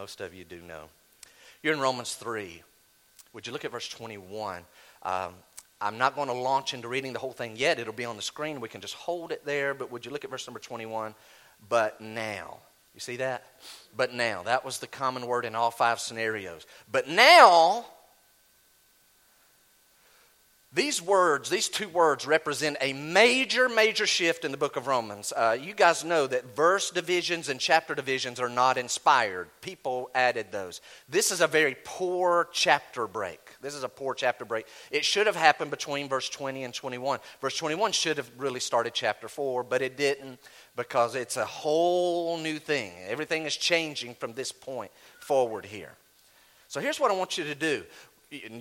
Most of you do know. You're in Romans 3. Would you look at verse 21? Um, I'm not going to launch into reading the whole thing yet. It'll be on the screen. We can just hold it there. But would you look at verse number 21? But now. You see that? But now. That was the common word in all five scenarios. But now these words, these two words, represent a major, major shift in the book of Romans. Uh, you guys know that verse divisions and chapter divisions are not inspired. People added those. This is a very poor chapter break. This is a poor chapter break. It should have happened between verse 20 and 21. Verse 21 should have really started chapter 4, but it didn't because it's a whole new thing. Everything is changing from this point forward here. So here's what I want you to do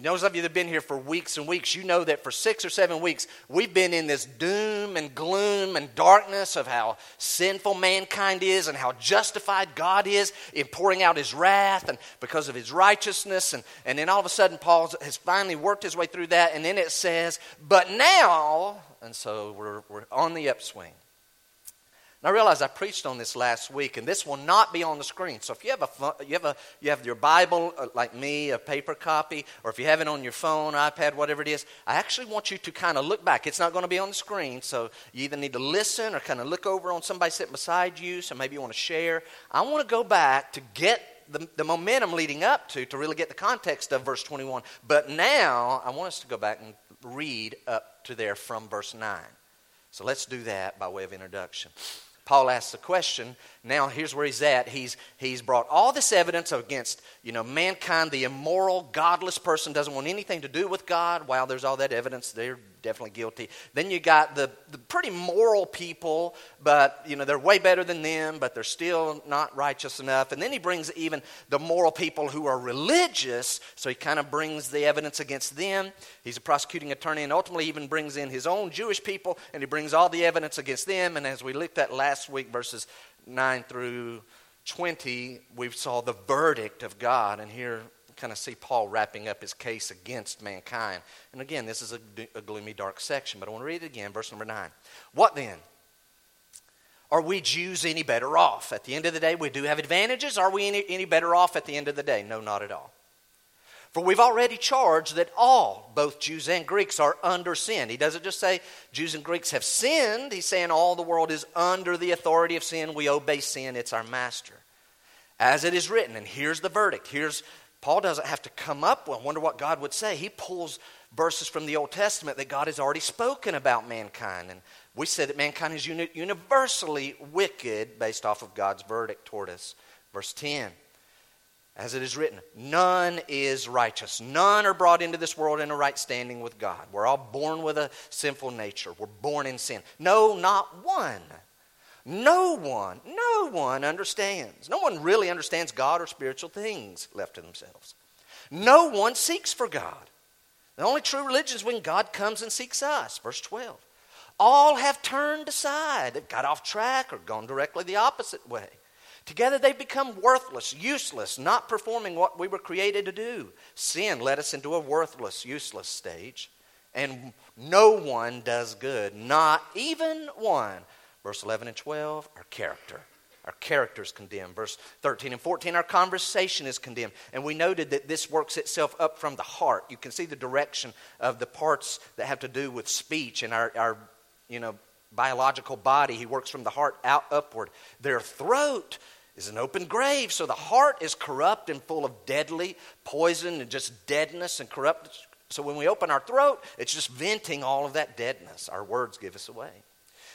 those of you that have been here for weeks and weeks, you know that for six or seven weeks, we've been in this doom and gloom and darkness of how sinful mankind is and how justified God is in pouring out his wrath and because of his righteousness. And, and then all of a sudden, Paul has finally worked his way through that. And then it says, But now, and so we're, we're on the upswing. Now, I realize I preached on this last week, and this will not be on the screen. So if you have, a, you have, a, you have your Bible, uh, like me, a paper copy, or if you have it on your phone, iPad, whatever it is, I actually want you to kind of look back. It's not going to be on the screen, so you either need to listen or kind of look over on somebody sitting beside you, so maybe you want to share. I want to go back to get the, the momentum leading up to, to really get the context of verse 21. But now, I want us to go back and read up to there from verse 9. So let's do that by way of introduction. Paul asks the question. Now, here's where he's at. He's, he's brought all this evidence against, you know, mankind, the immoral, godless person doesn't want anything to do with God. Wow, there's all that evidence. They're definitely guilty. Then you got the, the pretty moral people, but, you know, they're way better than them, but they're still not righteous enough. And then he brings even the moral people who are religious, so he kind of brings the evidence against them. He's a prosecuting attorney, and ultimately even brings in his own Jewish people, and he brings all the evidence against them. And as we looked at last week, verses 9 through 20, we saw the verdict of God, and here kind of see Paul wrapping up his case against mankind. And again, this is a, a gloomy, dark section, but I want to read it again, verse number 9. What then? Are we Jews any better off? At the end of the day, we do have advantages. Are we any, any better off at the end of the day? No, not at all. For we've already charged that all, both Jews and Greeks, are under sin. He doesn't just say Jews and Greeks have sinned, he's saying all the world is under the authority of sin. We obey sin, it's our master. As it is written, and here's the verdict. Here's Paul doesn't have to come up with, wonder what God would say. He pulls verses from the Old Testament that God has already spoken about mankind. And we said that mankind is uni- universally wicked based off of God's verdict toward us. Verse 10 As it is written, none is righteous. None are brought into this world in a right standing with God. We're all born with a sinful nature. We're born in sin. No, not one. No one, no one understands. No one really understands God or spiritual things left to themselves. No one seeks for God. The only true religion is when God comes and seeks us. Verse 12. All have turned aside. They've got off track or gone directly the opposite way. Together they've become worthless, useless, not performing what we were created to do. Sin led us into a worthless, useless stage. And no one does good, not even one. Verse 11 and 12, our character. Our character is condemned. Verse 13 and 14, our conversation is condemned. And we noted that this works itself up from the heart. You can see the direction of the parts that have to do with speech and our, our you know, biological body. He works from the heart out upward. Their throat is an open grave. So the heart is corrupt and full of deadly poison and just deadness and corrupt. So when we open our throat, it's just venting all of that deadness. Our words give us away.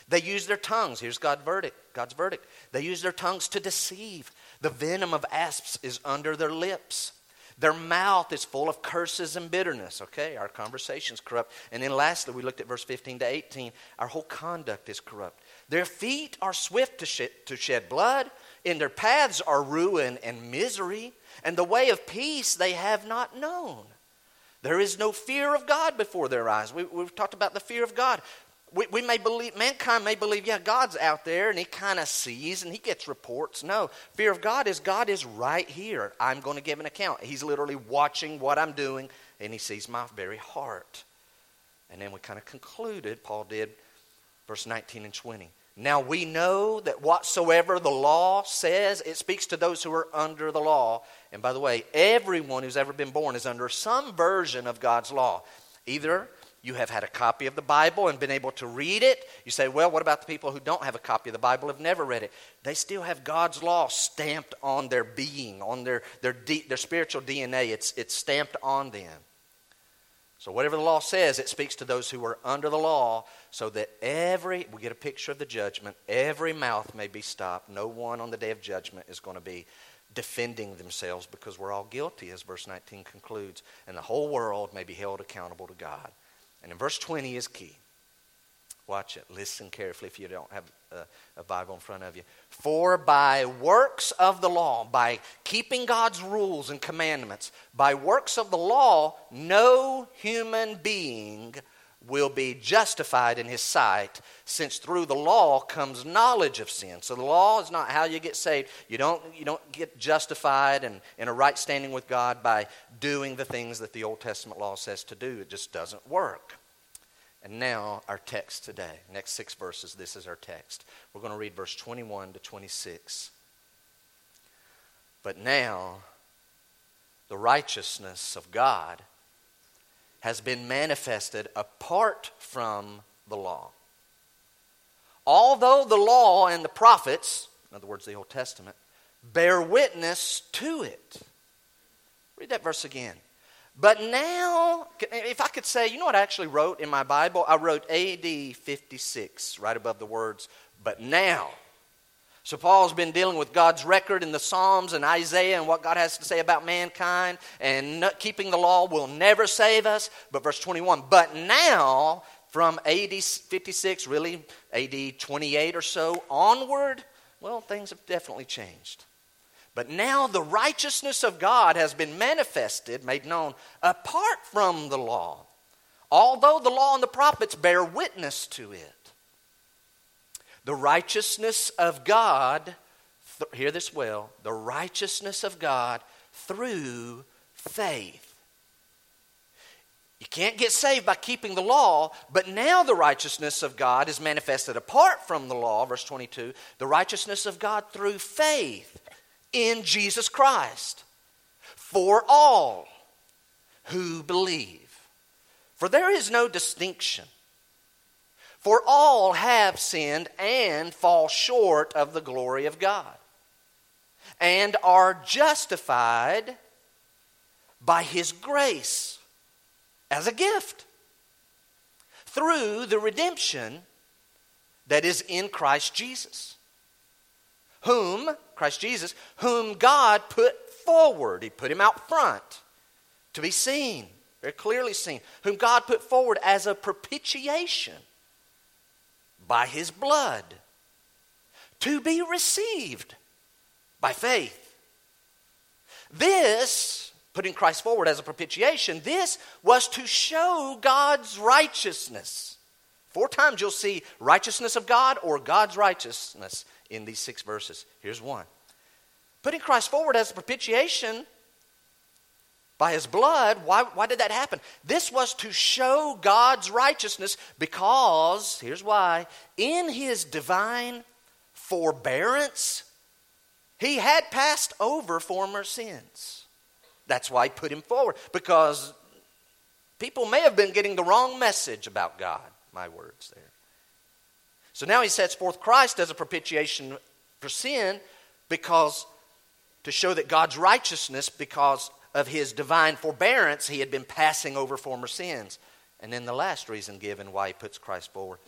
They use their tongues. Here's God's verdict. God's verdict. They use their tongues to deceive. The venom of asps is under their lips. Their mouth is full of curses and bitterness. Okay, our conversation's corrupt. And then lastly, we looked at verse 15 to 18. Our whole conduct is corrupt. Their feet are swift to shed, to shed blood. and their paths are ruin and misery. And the way of peace they have not known. There is no fear of God before their eyes. We, have talked about the fear of God we, we may believe, mankind may believe, yeah, God's out there and he kind of sees and he gets reports. No, fear of God is God is right here. I'm going to give an account. He's literally watching what I'm doing and he sees my very heart. And then we kind of concluded, Paul did, verse 19 and 20. Now we know that whatsoever the law says, it speaks to those who are under the law. And by the way, everyone who's ever been born is under some version of God's law. Either you have had a copy of the Bible and been able to read it. You say, well, what about the people who don't have a copy of the Bible, have never read it? They still have God's law stamped on their being, on their, their, their spiritual DNA. It's, it's stamped on them. So, whatever the law says, it speaks to those who are under the law, so that every, we get a picture of the judgment, every mouth may be stopped. No one on the day of judgment is going to be defending themselves because we're all guilty, as verse 19 concludes, and the whole world may be held accountable to God. And in verse 20 is key. Watch it. Listen carefully if you don't have a, a, Bible in front of you. For by works of the law, by keeping God's rules and commandments, by works of the law, no human being will be justified in his sight, since through the law comes knowledge of sin. So the law is not how you get saved. You don't, you don't get justified and in a right standing with God by doing the things that the Old Testament law says to do. It just doesn't work. And now, our text today. Next six verses, this is our text. We're going to read verse 21 to 26. But now, the righteousness of God has been manifested apart from the law. Although the law and the prophets, in other words, the Old Testament, bear witness to it. Read that verse again. But now, if I could say, you know what I actually wrote in my Bible? I wrote AD 56, right above the words, but now. So Paul's been dealing with God's record in the Psalms and Isaiah and what God has to say about mankind, and keeping the law will never save us. But verse 21, but now, from AD 56, really AD 28 or so onward, well, things have definitely changed. But now the righteousness of God has been manifested, made known, apart from the law, although the law and the prophets bear witness to it. The righteousness of God, th- hear this well, the righteousness of God through faith. You can't get saved by keeping the law, but now the righteousness of God is manifested apart from the law, verse 22, the righteousness of God through faith in Jesus Christ for all who believe. For there is no distinction. For all have sinned and fall short of the glory of God, and are justified by His grace as a gift through the redemption that is in Christ Jesus whom, Christ Jesus, whom God put forward. He put him out front to be seen, very clearly seen, whom God put forward as a propitiation by his blood to be received by faith. This, putting Christ forward as a propitiation, this was to show God's righteousness. Four times you'll see righteousness of God or God's righteousness in these six verses. Here's one putting Christ forward as a propitiation by his blood. Why, why did that happen? This was to show God's righteousness because, here's why, in his divine forbearance, he had passed over former sins. That's why he put him forward, because people may have been getting the wrong message about God. My words there. So now he sets forth Christ as a propitiation for sin because to show that God's righteousness, because of his divine forbearance, he had been passing over former sins. And then the last reason given why he puts Christ forward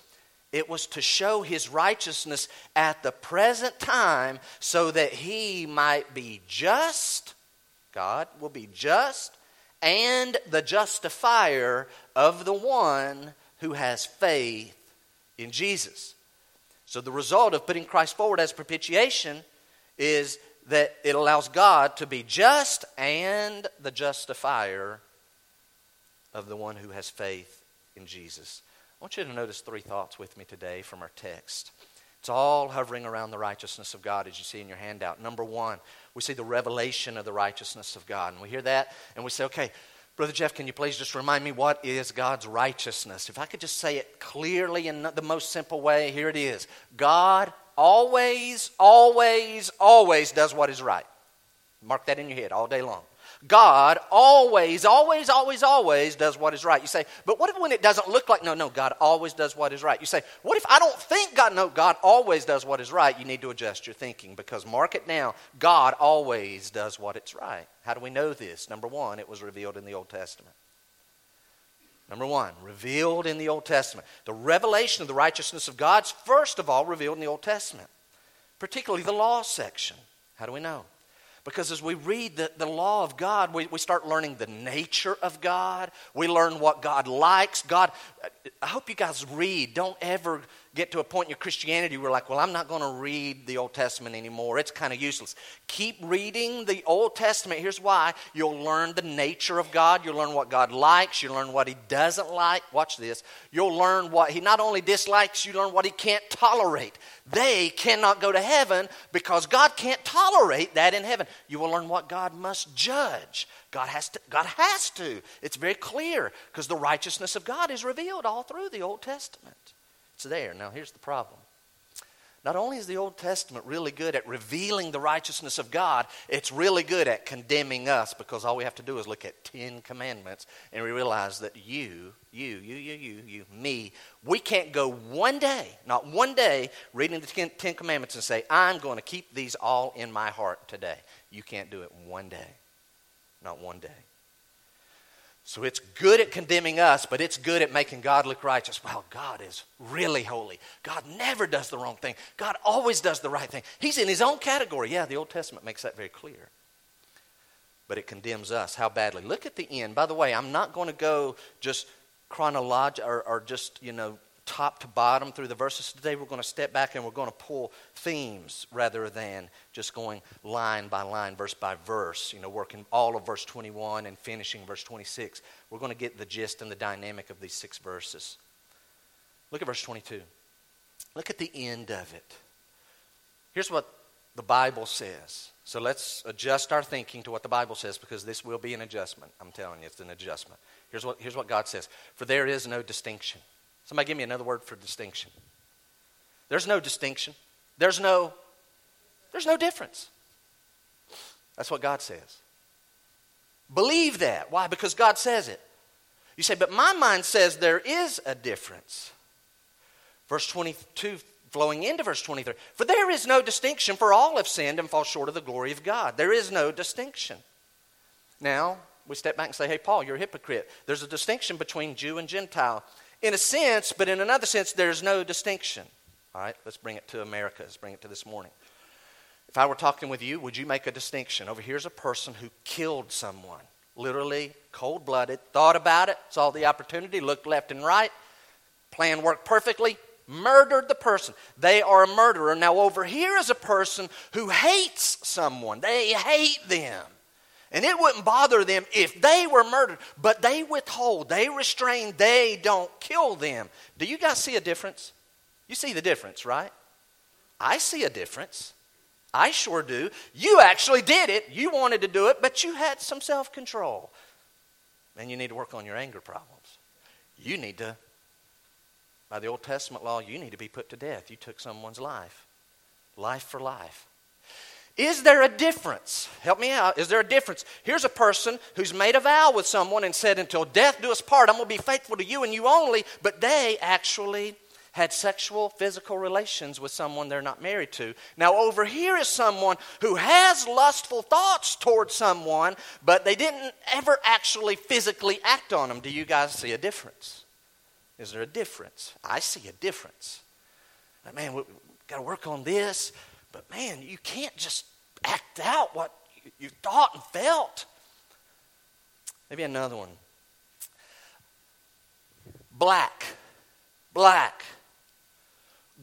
it was to show his righteousness at the present time so that he might be just, God will be just, and the justifier of the one who has faith in Jesus. So the result of putting Christ forward as propitiation is that it allows God to be just and the justifier of the one who has faith in Jesus. I want you to notice three thoughts with me today from our text. It's all hovering around the righteousness of God, as you see in your handout. Number one, we see the revelation of the righteousness of God. And we hear that and we say, okay, Brother Jeff, can you please just remind me what is God's righteousness? If I could just say it clearly in the most simple way, here it is God always, always, always does what is right. Mark that in your head all day long. God always, always, always, always does what is right. You say, but what if when it doesn't look like, no, no, God always does what is right? You say, what if I don't think God, no, God always does what is right? You need to adjust your thinking because mark it now, God always does what is right. How do we know this? Number one, it was revealed in the Old Testament. Number one, revealed in the Old Testament. The revelation of the righteousness of God's first of all revealed in the Old Testament, particularly the law section. How do we know? Because as we read the, the law of God, we, we start learning the nature of God. We learn what God likes. God, I hope you guys read. Don't ever get to a point in your Christianity where, like, well, I'm not going to read the Old Testament anymore. It's kind of useless. Keep reading the Old Testament. Here's why you'll learn the nature of God, you'll learn what God likes, you'll learn what He doesn't like. Watch this. You'll learn what He not only dislikes, you learn what He can't tolerate. They cannot go to heaven because God can't tolerate that in heaven. You will learn what God must judge. God has to. God has to. It's very clear because the righteousness of God is revealed all through the Old Testament. It's there. Now, here's the problem. Not only is the Old Testament really good at revealing the righteousness of God, it's really good at condemning us because all we have to do is look at 10 commandments and we realize that you, you, you, you, you, you, me, we can't go one day, not one day, reading the 10, 10 commandments and say, I'm going to keep these all in my heart today. You can't do it one day, not one day. So it's good at condemning us, but it's good at making God look righteous. Well, God is really holy. God never does the wrong thing. God always does the right thing. He's in his own category. Yeah, the Old Testament makes that very clear. But it condemns us. How badly? Look at the end. By the way, I'm not going to go just chronological or, or just, you know, top to bottom through the verses today. We're going to step back and we're going to pull themes rather than just going line by line, verse by verse, you know, working all of verse 21 and finishing verse 26. We're going to get the gist and the dynamic of these six verses. Look at verse 22. Look at the end of it. Here's what the Bible says. So let's adjust our thinking to what the Bible says because this will be an adjustment. I'm telling you, it's an adjustment. Here's what, here's what God says For there is no distinction. Somebody give me another word for distinction. There's no distinction. There's no there's no difference. That's what God says. Believe that. Why? Because God says it. You say, but my mind says there is a difference. Verse 22 flowing into verse 23. For there is no distinction, for all have sinned and fall short of the glory of God. There is no distinction. Now, we step back and say, hey, Paul, you're a hypocrite. There's a distinction between Jew and Gentile in a sense, but in another sense, there's no distinction. All right, let's bring it to America. Let's bring it to this morning. If I were talking with you, would you make a distinction? Over here's a person who killed someone, literally cold blooded, thought about it, saw the opportunity, looked left and right, plan worked perfectly, murdered the person. They are a murderer. Now, over here is a person who hates someone, they hate them. And it wouldn't bother them if they were murdered, but they withhold, they restrain, they don't kill them. Do you guys see a difference? You see the difference, right? I see a difference. I sure do. You actually did it. You wanted to do it, but you had some self control. And you need to work on your anger problems. You need to, by the Old Testament law, you need to be put to death. You took someone's life. Life for life. Is there a difference? Help me out. Is there a difference? Here's a person who's made a vow with someone and said, Until death do us part, I'm going to be faithful to you and you only. But they actually had sexual, physical relations with someone they're not married to. Now, over here is someone who has lustful thoughts towards someone, but they didn't ever actually physically act on them. Do you guys see a difference? Is there a difference? I see a difference. Man, we've got to work on this. But man, you can't just act out what you thought and felt. Maybe another one. Black, black,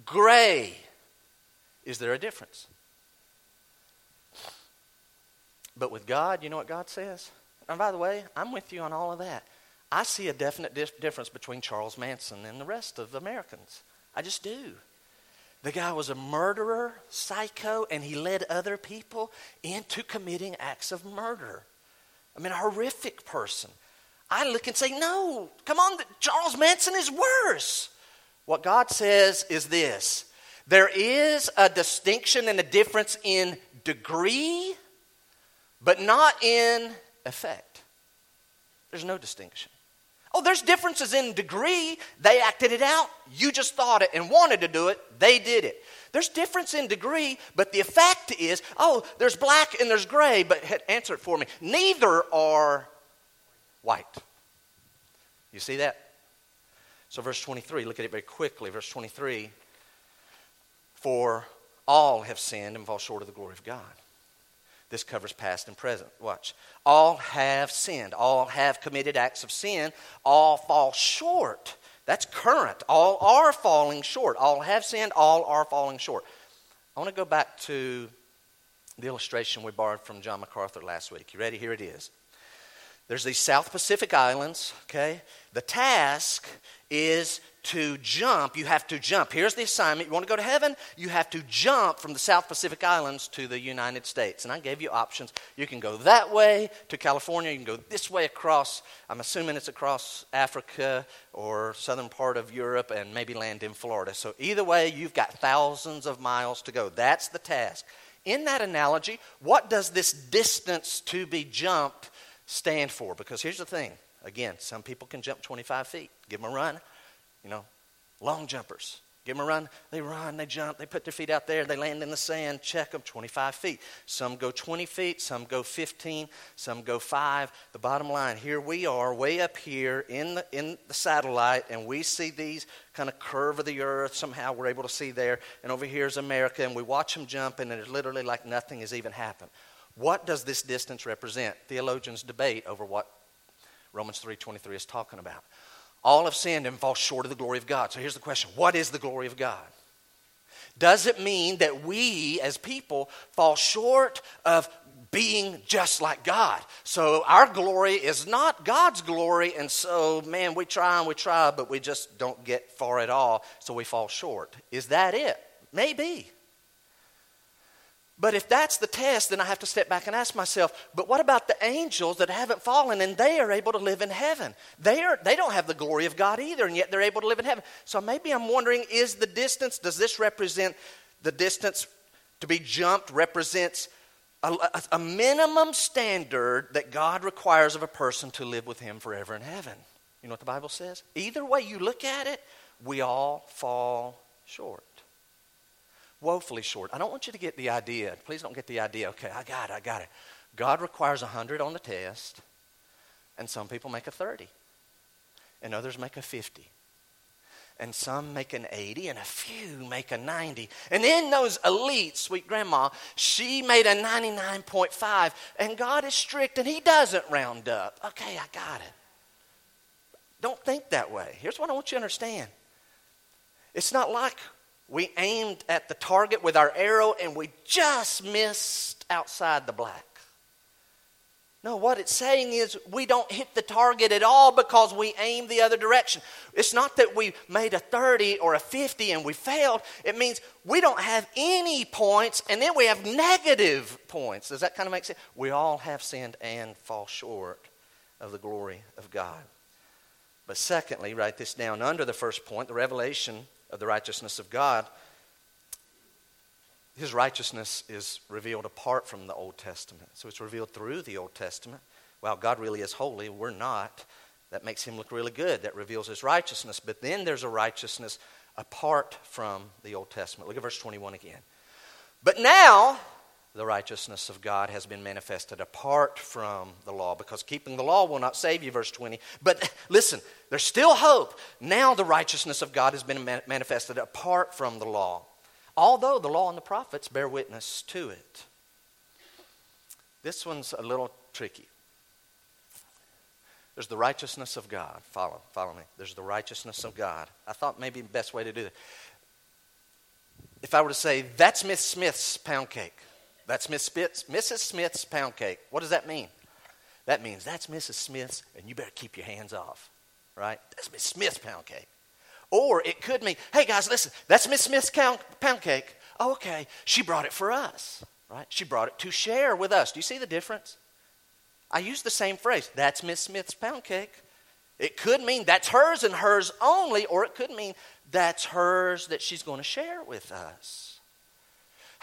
gray. Is there a difference? But with God, you know what God says? And by the way, I'm with you on all of that. I see a definite dif- difference between Charles Manson and the rest of Americans. I just do. The guy was a murderer, psycho, and he led other people into committing acts of murder. I mean, a horrific person. I look and say, no, come on, Charles Manson is worse. What God says is this there is a distinction and a difference in degree, but not in effect. There's no distinction. Oh, there's differences in degree. They acted it out. You just thought it and wanted to do it. They did it. There's difference in degree, but the effect is, oh, there's black and there's gray, but answer it for me. Neither are white. You see that? So, verse 23, look at it very quickly. Verse 23 For all have sinned and fall short of the glory of God. This covers past and present. Watch. All have sinned. All have committed acts of sin. All fall short. That's current. All are falling short. All have sinned. All are falling short. I want to go back to the illustration we borrowed from John MacArthur last week. You ready? Here it is. There's these South Pacific Islands, okay? The task is to jump. You have to jump. Here's the assignment. You want to go to heaven? You have to jump from the South Pacific Islands to the United States. And I gave you options. You can go that way to California. You can go this way across, I'm assuming it's across Africa or southern part of Europe and maybe land in Florida. So either way, you've got thousands of miles to go. That's the task. In that analogy, what does this distance to be jumped stand for? Because here's the thing again, some people can jump 25 feet. Give them a run. You know, long jumpers. Give them a run. They run, they jump, they put their feet out there, they land in the sand, check them 25 feet. Some go 20 feet, some go 15, some go 5. The bottom line here we are, way up here in the, in the satellite, and we see these kind of curve of the earth. Somehow we're able to see there. And over here is America, and we watch them jump, and it's literally like nothing has even happened. What does this distance represent? Theologians debate over what Romans 3:23 is talking about. All have sinned and fall short of the glory of God. So here's the question What is the glory of God? Does it mean that we as people fall short of being just like God? So our glory is not God's glory, and so, man, we try and we try, but we just don't get far at all, so we fall short. Is that it? Maybe. But if that's the test, then I have to step back and ask myself, but what about the angels that haven't fallen and they are able to live in heaven? They, are, they don't have the glory of God either, and yet they're able to live in heaven. So maybe I'm wondering is the distance, does this represent the distance to be jumped represents a, a, a minimum standard that God requires of a person to live with Him forever in heaven? You know what the Bible says? Either way you look at it, we all fall short woefully short. I don't want you to get the idea. Please don't get the idea. Okay, I got it, I got it. God requires 100 on the test, and some people make a 30, and others make a 50. And some make an 80, and a few make a 90. And then those elites, sweet grandma, she made a 99.5. And God is strict, and He doesn't round up. Okay, I got it. Don't think that way. Here's what I want you to understand it's not like we aimed at the target with our arrow and we just missed outside the black. No, what it's saying is we don't hit the target at all because we aim the other direction. It's not that we made a 30 or a 50 and we failed. It means we don't have any points and then we have negative points. Does that kind of make sense? We all have sinned and fall short of the glory of God. But secondly, write this down under the first point, the revelation of the righteousness of God, his righteousness is revealed apart from the Old Testament. So it's revealed through the Old Testament. Well, God really is holy. We're not. That makes him look really good. That reveals his righteousness. But then there's a righteousness apart from the Old Testament. Look at verse 21 again. But now, the righteousness of God has been manifested apart from the law because keeping the law will not save you, verse 20. But listen, there's still hope. Now the righteousness of God has been manifested apart from the law, although the law and the prophets bear witness to it. This one's a little tricky. There's the righteousness of God. Follow, follow me. There's the righteousness of God. I thought maybe the best way to do it. If I were to say, that's Miss Smith's pound cake, that's Miss Smith's, Mrs. Smith's pound cake. What does that mean? That means that's Mrs. Smith's, and you better keep your hands off, right? That's Miss Smith's pound cake. Or it could mean, hey guys, listen, that's Miss Smith's pound cake. Oh, okay. She brought it for us, right? She brought it to share with us. Do you see the difference? I use the same phrase. That's Miss Smith's pound cake. It could mean that's hers and hers only, or it could mean that's hers that she's going to share with us.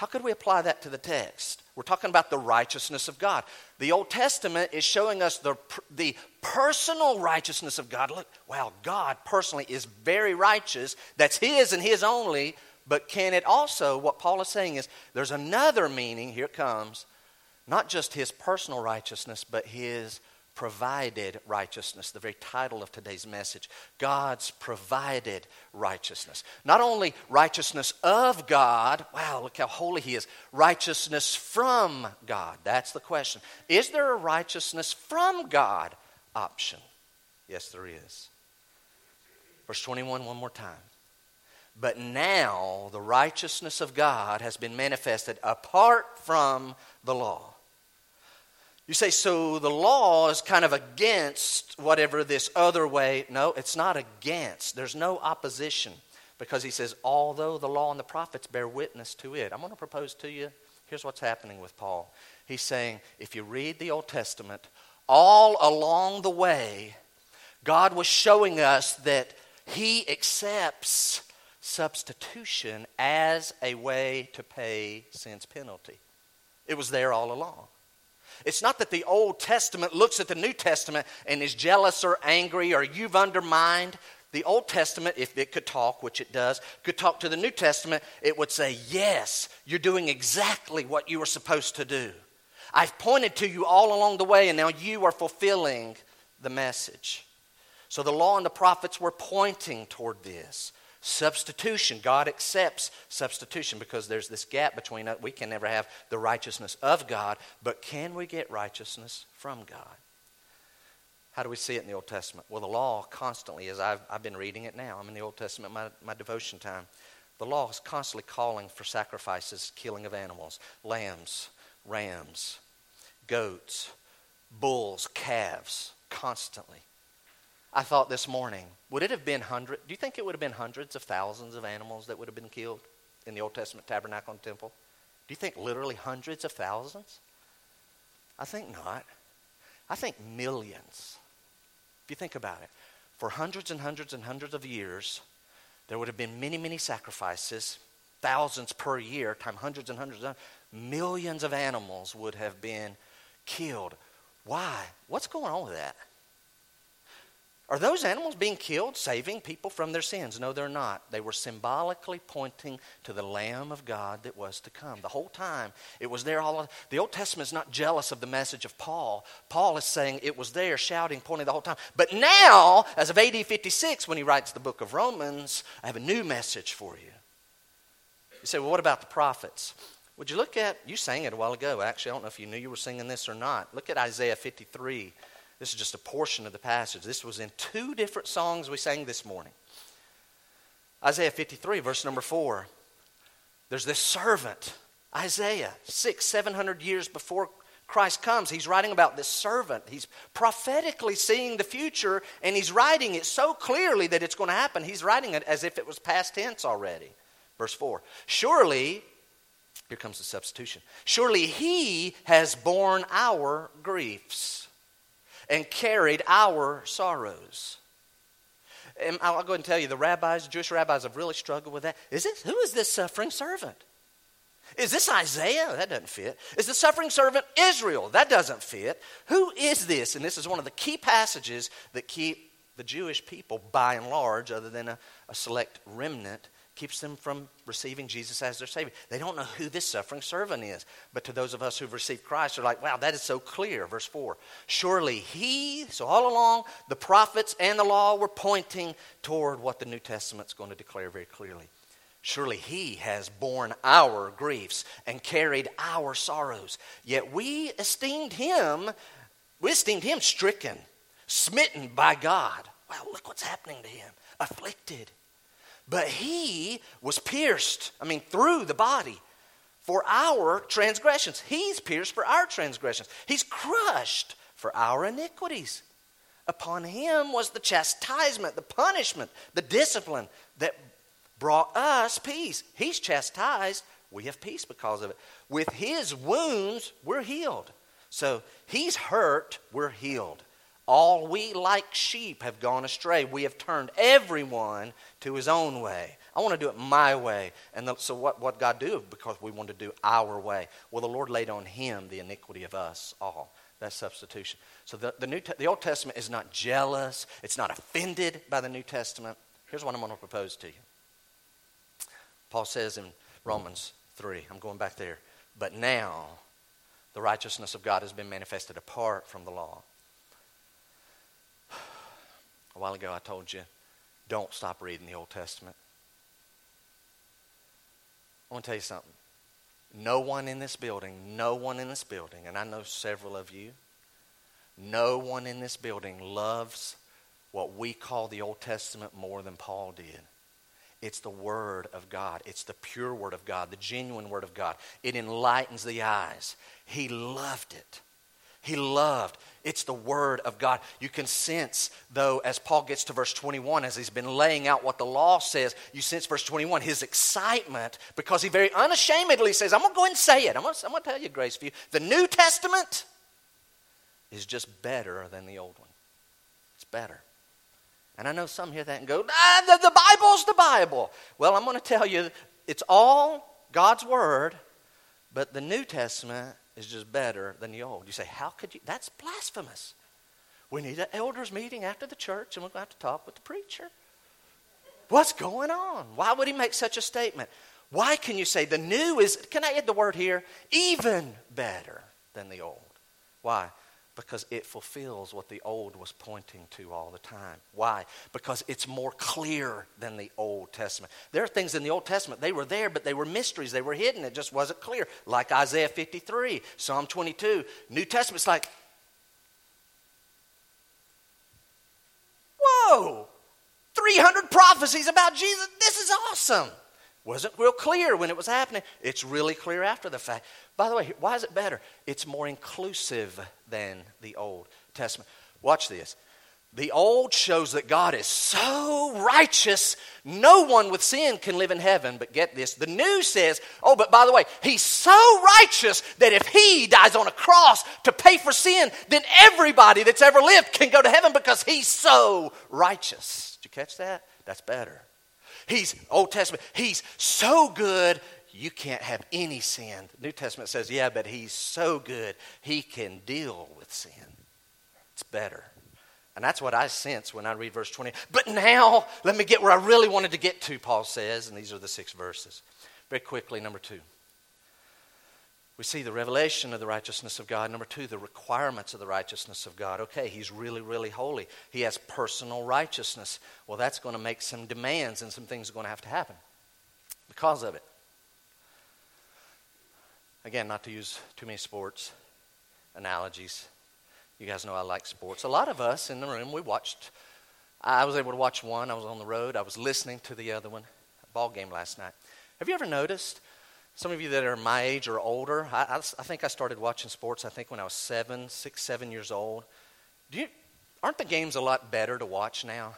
How could we apply that to the text? We're talking about the righteousness of God. The Old Testament is showing us the, the personal righteousness of God. Look, wow, God personally is very righteous. That's His and His only. But can it also, what Paul is saying is, there's another meaning, here it comes, not just His personal righteousness, but His provided righteousness, the very title of today's message. God's provided righteousness. Not only righteousness of God, wow, look how holy He is, righteousness from God. That's the question. Is there a righteousness from God option? Yes, there is. Verse 21, one more time. But now the righteousness of God has been manifested apart from the law you say, so the law is kind of against whatever this other way. No, it's not against. There's no opposition because he says, although the law and the prophets bear witness to it. I'm going to propose to you here's what's happening with Paul. He's saying, if you read the Old Testament, all along the way, God was showing us that he accepts substitution as a way to pay sin's penalty. It was there all along. It's not that the Old Testament looks at the New Testament and is jealous or angry or you've undermined. The Old Testament, if it could talk, which it does, could talk to the New Testament, it would say, Yes, you're doing exactly what you were supposed to do. I've pointed to you all along the way, and now you are fulfilling the message. So the law and the prophets were pointing toward this. Substitution. God accepts substitution because there's this gap between us. We can never have the righteousness of God, but can we get righteousness from God? How do we see it in the Old Testament? Well, the law constantly, as I've, I've been reading it now, I'm in the Old Testament, my, my devotion time. The law is constantly calling for sacrifices, killing of animals, lambs, rams, goats, bulls, calves, constantly. I thought this morning, would it have been hundred? Do you think it would have been hundreds of thousands of animals that would have been killed in the Old Testament tabernacle and temple? Do you think literally hundreds of thousands? I think not. I think millions. If you think about it, for hundreds and hundreds and hundreds of years, there would have been many, many sacrifices, thousands per year, time hundreds and hundreds of millions of animals would have been killed. Why? What's going on with that? Are those animals being killed, saving people from their sins? No, they're not. They were symbolically pointing to the Lamb of God that was to come. The whole time, it was there all. The Old Testament is not jealous of the message of Paul. Paul is saying it was there, shouting, pointing the whole time. But now, as of AD 56, when he writes the book of Romans, I have a new message for you. You say, well, what about the prophets? Would you look at, you sang it a while ago, actually. I don't know if you knew you were singing this or not. Look at Isaiah 53 this is just a portion of the passage. This was in two different songs we sang this morning. Isaiah 53, verse number 4. There's this servant, Isaiah, six, seven hundred years before Christ comes. He's writing about this servant. He's prophetically seeing the future, and he's writing it so clearly that it's going to happen. He's writing it as if it was past tense already. Verse 4 Surely, here comes the substitution, surely he has borne our griefs and carried our sorrows. And I'll go and tell you, the rabbis, Jewish rabbis, have really struggled with that. Is it, who is this suffering servant? Is this Isaiah? That doesn't fit. Is the suffering servant Israel? That doesn't fit. Who is this? And this is one of the key passages that keep the Jewish people, by and large, other than a, a select remnant, keeps them from receiving Jesus as their Savior. They don't know who this suffering servant is. But to those of us who've received Christ, they're like, wow, that is so clear. Verse 4 Surely He, so all along, the prophets and the law were pointing toward what the New Testament's going to declare very clearly. Surely He has borne our griefs and carried our sorrows. Yet we esteemed Him, we esteemed Him stricken, smitten by God. Wow, look what's happening to Him. Afflicted but he was pierced, I mean, through the body for our transgressions. He's pierced for our transgressions. He's crushed for our iniquities. Upon him was the chastisement, the punishment, the discipline that brought us peace. He's chastised. We have peace because of it. With his wounds, we're healed. So he's hurt, we're healed. All we like sheep have gone astray. We have turned everyone to his own way. I want to do it my way. And the, so what, what God do? Because we want to do our way. Well, the Lord laid on him the iniquity of us all. That's substitution. So the, the, New, the Old Testament is not jealous. It's not offended by the New Testament. Here's what I'm going to propose to you. Paul says in Romans 3, I'm going back there, but now the righteousness of God has been manifested apart from the law. A while ago, I told you, don't stop reading the Old Testament. I want to tell you something. No one in this building, no one in this building, and I know several of you, no one in this building loves what we call the Old Testament more than Paul did. It's the Word of God. It's the pure Word of God, the genuine Word of God. It enlightens the eyes. He loved it. He loved. It's the Word of God. You can sense, though, as Paul gets to verse 21, as he's been laying out what the law says, you sense verse 21, his excitement, because he very unashamedly says, I'm going to go and say it. I'm going to, I'm going to tell you. The New Testament is just better than the old one. It's better. And I know some hear that and go, ah, the, the Bible's the Bible. Well, I'm going to tell you, it's all God's Word, but the New Testament is just better than the old. You say, how could you? That's blasphemous. We need an elders meeting after the church, and we're going to have to talk with the preacher. What's going on? Why would he make such a statement? Why can you say the new is, can I add the word here? Even better than the old. Why? Because it fulfills what the old was pointing to all the time. Why? Because it's more clear than the Old Testament. There are things in the Old Testament, they were there, but they were mysteries. They were hidden. It just wasn't clear. Like Isaiah 53, Psalm 22. New Testament's like, whoa, 300 prophecies about Jesus. This is awesome. Wasn't real clear when it was happening. It's really clear after the fact. By the way, why is it better? It's more inclusive than the Old Testament. Watch this. The old shows that God is so righteous, no one with sin can live in heaven. But get this the new says, oh, but by the way, he's so righteous that if he dies on a cross to pay for sin, then everybody that's ever lived can go to heaven because he's so righteous. Did you catch that? That's better. He's, Old Testament, he's so good, you can't have any sin. The New Testament says, yeah, but he's so good, he can deal with sin. It's better. And that's what I sense when I read verse 20. But now, let me get where I really wanted to get to, Paul says, and these are the six verses. Very quickly, number two. We see the revelation of the righteousness of God. Number two, the requirements of the righteousness of God. Okay, he's really, really holy. He has personal righteousness. Well, that's going to make some demands, and some things are going to have to happen because of it. Again, not to use too many sports analogies. You guys know I like sports. A lot of us in the room, we watched. I was able to watch one. I was on the road. I was listening to the other one. A ball game last night. Have you ever noticed some of you that are my age or older, I, I, I, think I started watching sports, I think when I was seven, six, seven years old. Do you, aren't the games a lot better to watch now?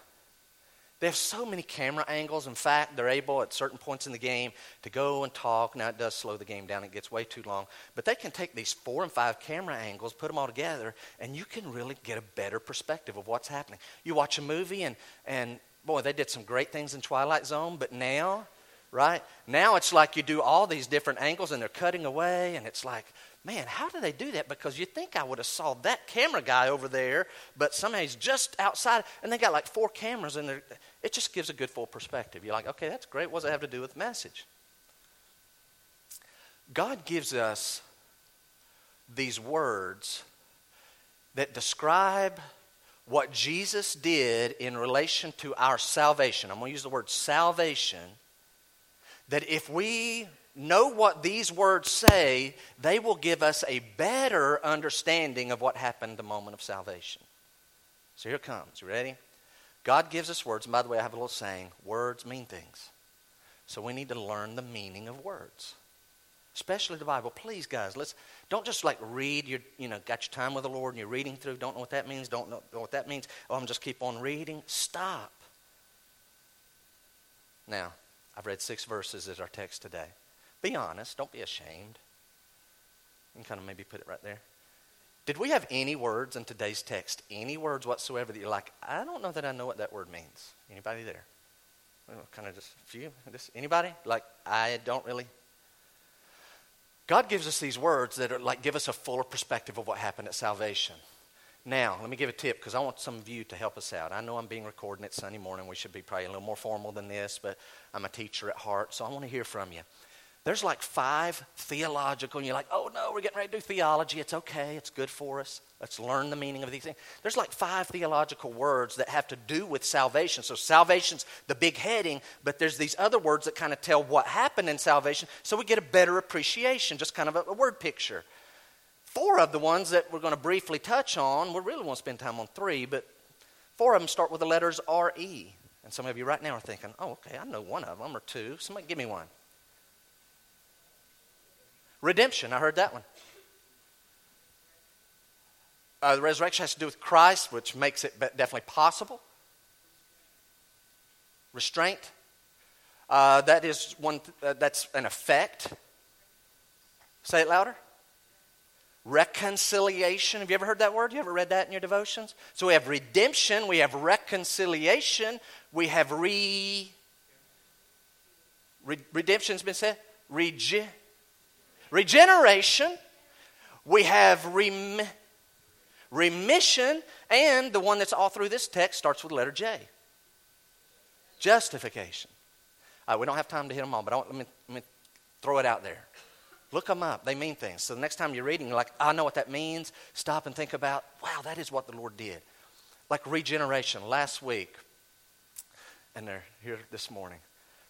They have so many camera angles. In fact, they're able at certain points in the game to go and talk. Now, it does slow the game down, it gets way too long. But they can take these four and five camera angles, put them all together, and you can really get a better perspective of what's happening. You watch a movie, and, and boy, they did some great things in Twilight Zone, but now right? Now it's like you do all these different angles and they're cutting away, and it's like, man, how do they do that? Because you think I would have saw that camera guy over there, but somehow he's just outside, and they got like four cameras, and it just gives a good full perspective. You're like, okay, that's great. What does it have to do with the message? God gives us these words that describe what Jesus did in relation to our salvation. I'm going to use the word salvation that if we know what these words say, they will give us a better understanding of what happened the moment of salvation. So here it comes. You ready? God gives us words. And by the way, I have a little saying words mean things. So we need to learn the meaning of words, especially the Bible. Please, guys, let's don't just like read. your, you know got your time with the Lord and you're reading through. Don't know what that means. Don't know what that means. Oh, I'm just keep on reading. Stop. Now, I've read six verses as our text today. Be honest. Don't be ashamed. You can kind of maybe put it right there. Did we have any words in today's text, any words whatsoever that you're like, I don't know that I know what that word means? Anybody there? kind of just a few. Just anybody? Like I don't really. God gives us these words that are like give us a fuller perspective of what happened at salvation. Now, let me give a tip because I want some of you to help us out. I know I'm being recorded. It's Sunday morning. We should be probably a little more formal than this, but I'm a teacher at heart, so I want to hear from you. There's like five theological, and you're like, oh no, we're getting ready to do theology. It's okay, it's good for us. Let's learn the meaning of these things. There's like five theological words that have to do with salvation. So salvation's the big heading, but there's these other words that kind of tell what happened in salvation so we get a better appreciation, just kind of a, a word picture. Four of the ones that we're going to briefly touch on, we really won't spend time on three, but four of them start with the letters R E. And some of you right now are thinking, oh, okay, I know one of them or two. Somebody give me one. Redemption, I heard that one. Uh, the resurrection has to do with Christ, which makes it definitely possible. Restraint, uh, that is one. Uh, that's an effect. Say it louder. Reconciliation. Have you ever heard that word? You ever read that in your devotions? So we have redemption, we have reconciliation, we have re. re redemption's been said. Rege, regeneration, we have rem, remission, and the one that's all through this text starts with the letter J justification. Uh, we don't have time to hit them all, but let, me, let me throw it out there. Look them up. They mean things. So the next time you're reading, you're like, I know what that means. Stop and think about, wow, that is what the Lord did. Like regeneration. Last week, and they're here this morning,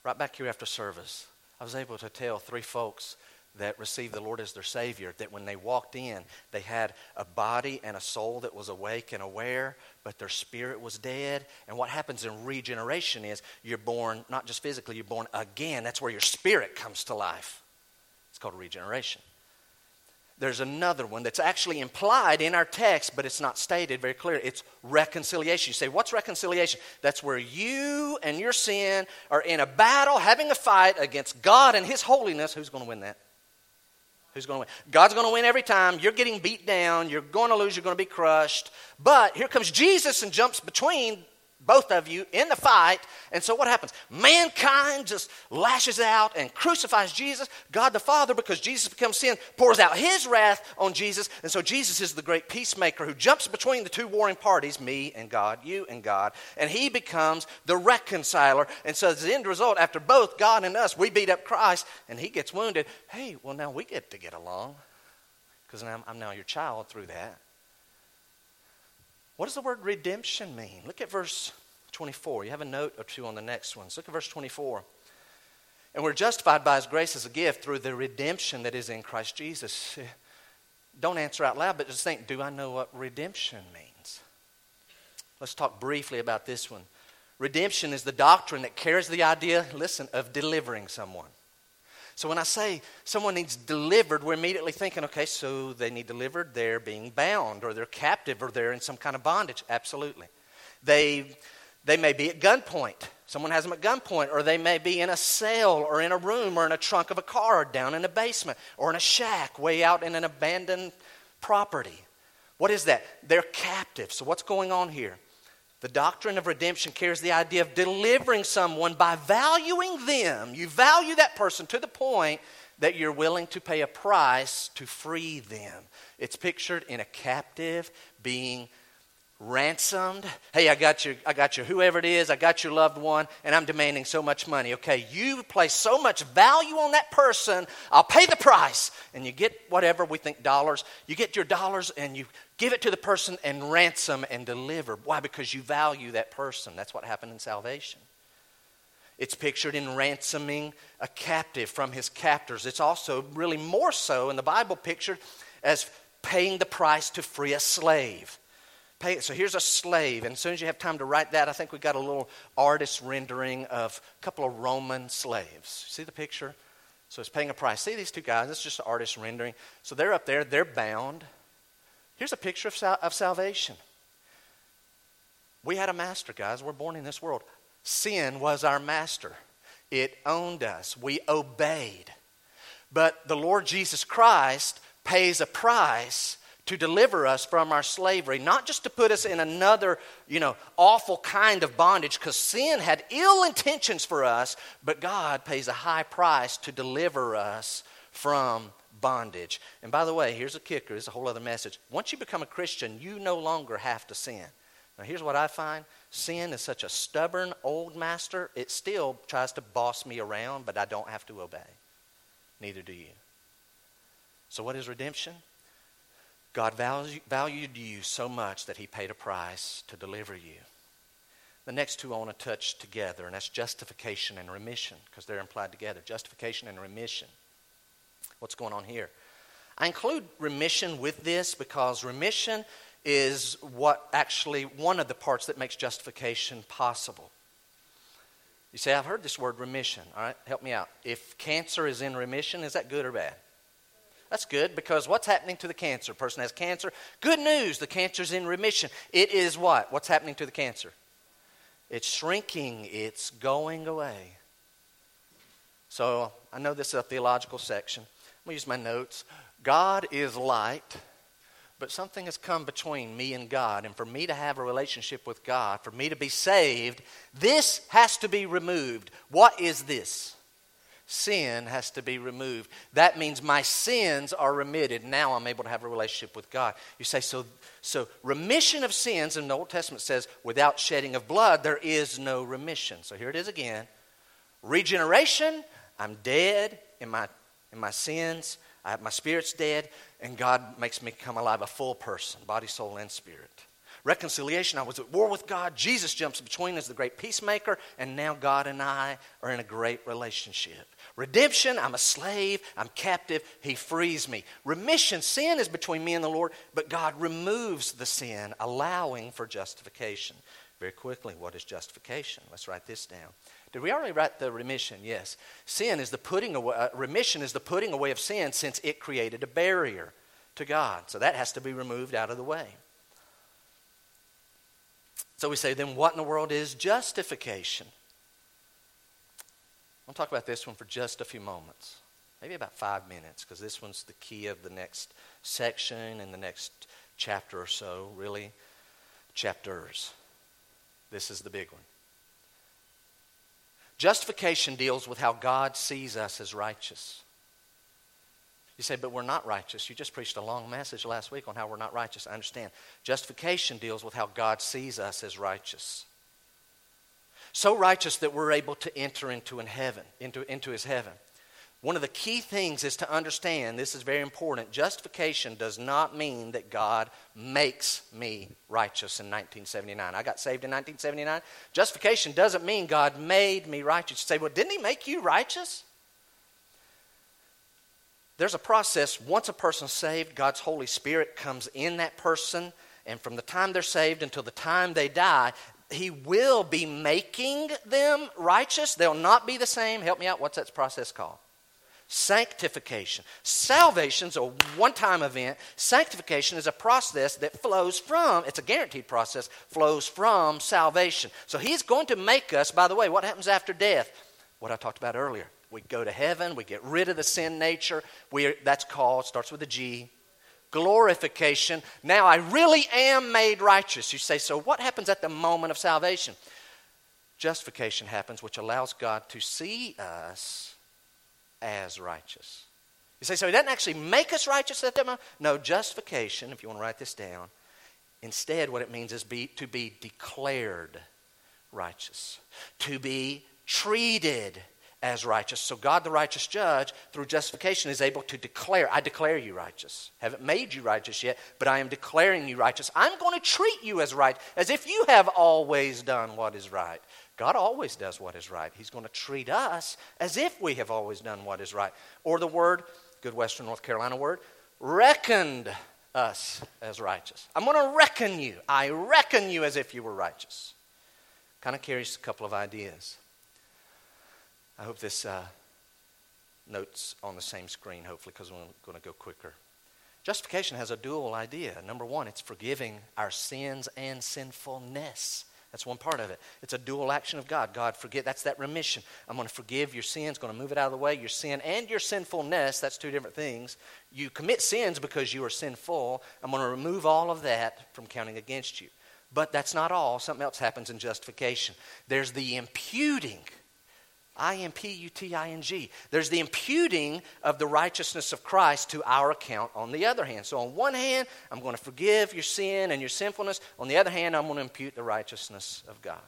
right back here after service, I was able to tell three folks that received the Lord as their Savior, that when they walked in, they had a body and a soul that was awake and aware, but their spirit was dead. And what happens in regeneration is you're born, not just physically, you're born again. That's where your spirit comes to life. It's called regeneration. There's another one that's actually implied in our text, but it's not stated very clearly. It's reconciliation. You say, What's reconciliation? That's where you and your sin are in a battle, having a fight against God and His holiness. Who's going to win that? Who's going to win? God's going to win every time. You're getting beat down. You're going to lose. You're going to be crushed. But here comes Jesus and jumps between both of you in the fight. And so what happens? Mankind just lashes out and crucifies Jesus. God the Father, because Jesus becomes sin, pours out his wrath on Jesus. And so Jesus is the great peacemaker who jumps between the two warring parties, me and God, you and God. And he becomes the reconciler. And so as the end result, after both God and us, we beat up Christ and he gets wounded. Hey, well, now we get to get along because I'm, I'm now your child through that. What does the word redemption mean? Look at verse 24. You have a note or two on the next ones. Look at verse 24. And we're justified by his grace as a gift through the redemption that is in Christ Jesus. Don't answer out loud, but just think do I know what redemption means? Let's talk briefly about this one. Redemption is the doctrine that carries the idea, listen, of delivering someone. So when I say someone needs delivered, we're immediately thinking, okay, so they need delivered, they're being bound, or they're captive, or they're in some kind of bondage. Absolutely. They, they may be at gunpoint. Someone has them at gunpoint, or they may be in a cell, or in a room, or in a trunk of a car, or down in a basement, or in a shack way out in an abandoned property. What is that? They're captive. So what's going on here? The doctrine of redemption carries the idea of delivering someone by valuing them. You value that person to the point that you're willing to pay a price to free them. It's pictured in a captive being ransomed. Hey, I got you, I got you, whoever it is, I got your loved one, and I'm demanding so much money. Okay, you place so much value on that person, I'll pay the price. And you get whatever we think dollars. You get your dollars and you give it to the person and ransom and deliver. Why? Because you value that person. That's what happened in salvation. It's pictured in ransoming a captive from his captors. It's also really more so in the Bible pictured as paying the price to free a slave. Pay, so here's a slave, and as soon as you have time to write that, I think we got a little artist rendering of a couple of Roman slaves. See the picture? So it's paying a price. See these two guys? It's just an artist rendering. So they're up there, they're bound. Here's a picture of, sal- of salvation. We had a master, guys. We're born in this world. Sin was our master, it owned us. We obeyed. But the Lord Jesus Christ pays a price to deliver us from our slavery, not just to put us in another, you know, awful kind of bondage, because sin had ill intentions for us, but God pays a high price to deliver us from bondage. And by the way, here's a kicker, it's a whole other message. Once you become a Christian, you no longer have to sin. Now, here's what I find sin is such a stubborn old master, it still tries to boss me around, but I don't have to obey. Neither do you. So, what is redemption? God valued you so much that he paid a price to deliver you. The next two I want to touch together, and that's justification and remission, because they're implied together. Justification and remission. What's going on here? I include remission with this because remission is what actually one of the parts that makes justification possible. You say, I've heard this word remission. All right, help me out. If cancer is in remission, is that good or bad? That's good because what's happening to the cancer? Person has cancer. Good news, the cancer's in remission. It is what? What's happening to the cancer? It's shrinking, it's going away. So I know this is a theological section. I'm going to use my notes. God is light, but something has come between me and God. And for me to have a relationship with God, for me to be saved, this has to be removed. What is this? Sin has to be removed. That means my sins are remitted. Now I'm able to have a relationship with God. You say, so, so remission of sins in the Old Testament says, without shedding of blood, there is no remission. So here it is again. Regeneration, I'm dead in my, in my sins. I, my spirit's dead, and God makes me come alive, a full person, body, soul, and spirit. Reconciliation, I was at war with God. Jesus jumps between as the great peacemaker, and now God and I are in a great relationship. Redemption, I'm a slave, I'm captive, He frees me. Remission, sin is between me and the Lord, but God removes the sin, allowing for justification. Very quickly, what is justification? Let's write this down. Did we already write the remission? Yes. Sin is the putting away, uh, remission is the putting away of sin since it created a barrier to God. So that has to be removed out of the way. So we say, then what in the world is justification? I'll talk about this one for just a few moments, maybe about five minutes, because this one's the key of the next section and the next chapter or so, really, chapters. This is the big one. Justification deals with how God sees us as righteous. You say, but we're not righteous. You just preached a long message last week on how we're not righteous. I understand. Justification deals with how God sees us as righteous. So righteous that we're able to enter into in heaven, into, into his heaven. One of the key things is to understand this is very important. Justification does not mean that God makes me righteous in 1979. I got saved in 1979. Justification doesn't mean God made me righteous. You say, well, didn't He make you righteous? There's a process. Once a person's saved, God's Holy Spirit comes in that person, and from the time they're saved until the time they die, He will be making them righteous. They'll not be the same. Help me out. What's that process called? Sanctification. Salvation's a one time event. Sanctification is a process that flows from, it's a guaranteed process, flows from salvation. So He's going to make us, by the way, what happens after death? What I talked about earlier we go to heaven. We get rid of the sin nature. We that's called, starts with a G, glorification. Now I really am made righteous. You say, so what happens at the moment of salvation? Justification happens, which allows God to see us as righteous. You say, so he doesn't actually make us righteous at that moment? No, justification, if you want to write this down, instead, what it means is be, to be declared righteous, to be treated as righteous. So God, the righteous judge, through justification, is able to declare, I declare you righteous. Haven't made you righteous yet, but I am declaring you righteous. I'm going to treat you as right, as if you have always done what is right. God always does what is right. He's going to treat us as if we have always done what is right. Or the word, good Western North Carolina word, reckoned us as righteous. I'm going to reckon you. I reckon you as if you were righteous. Kind of carries a couple of ideas. I hope this uh, note's on the same screen, hopefully, because we're going to go quicker. Justification has a dual idea. Number one, it's forgiving our sins and sinfulness. That's one part of it. It's a dual action of God. God, forget, that's that remission. I'm going to forgive your sins, going to move it out of the way, your sin and your sinfulness. That's two different things. You commit sins because you are sinful. I'm going to remove all of that from counting against you. But that's not all. Something else happens in justification. There's the imputing I M P U T I N G. There's the imputing of the righteousness of Christ to our account on the other hand. So, on one hand, I'm going to forgive your sin and your sinfulness. On the other hand, I'm going to impute the righteousness of God.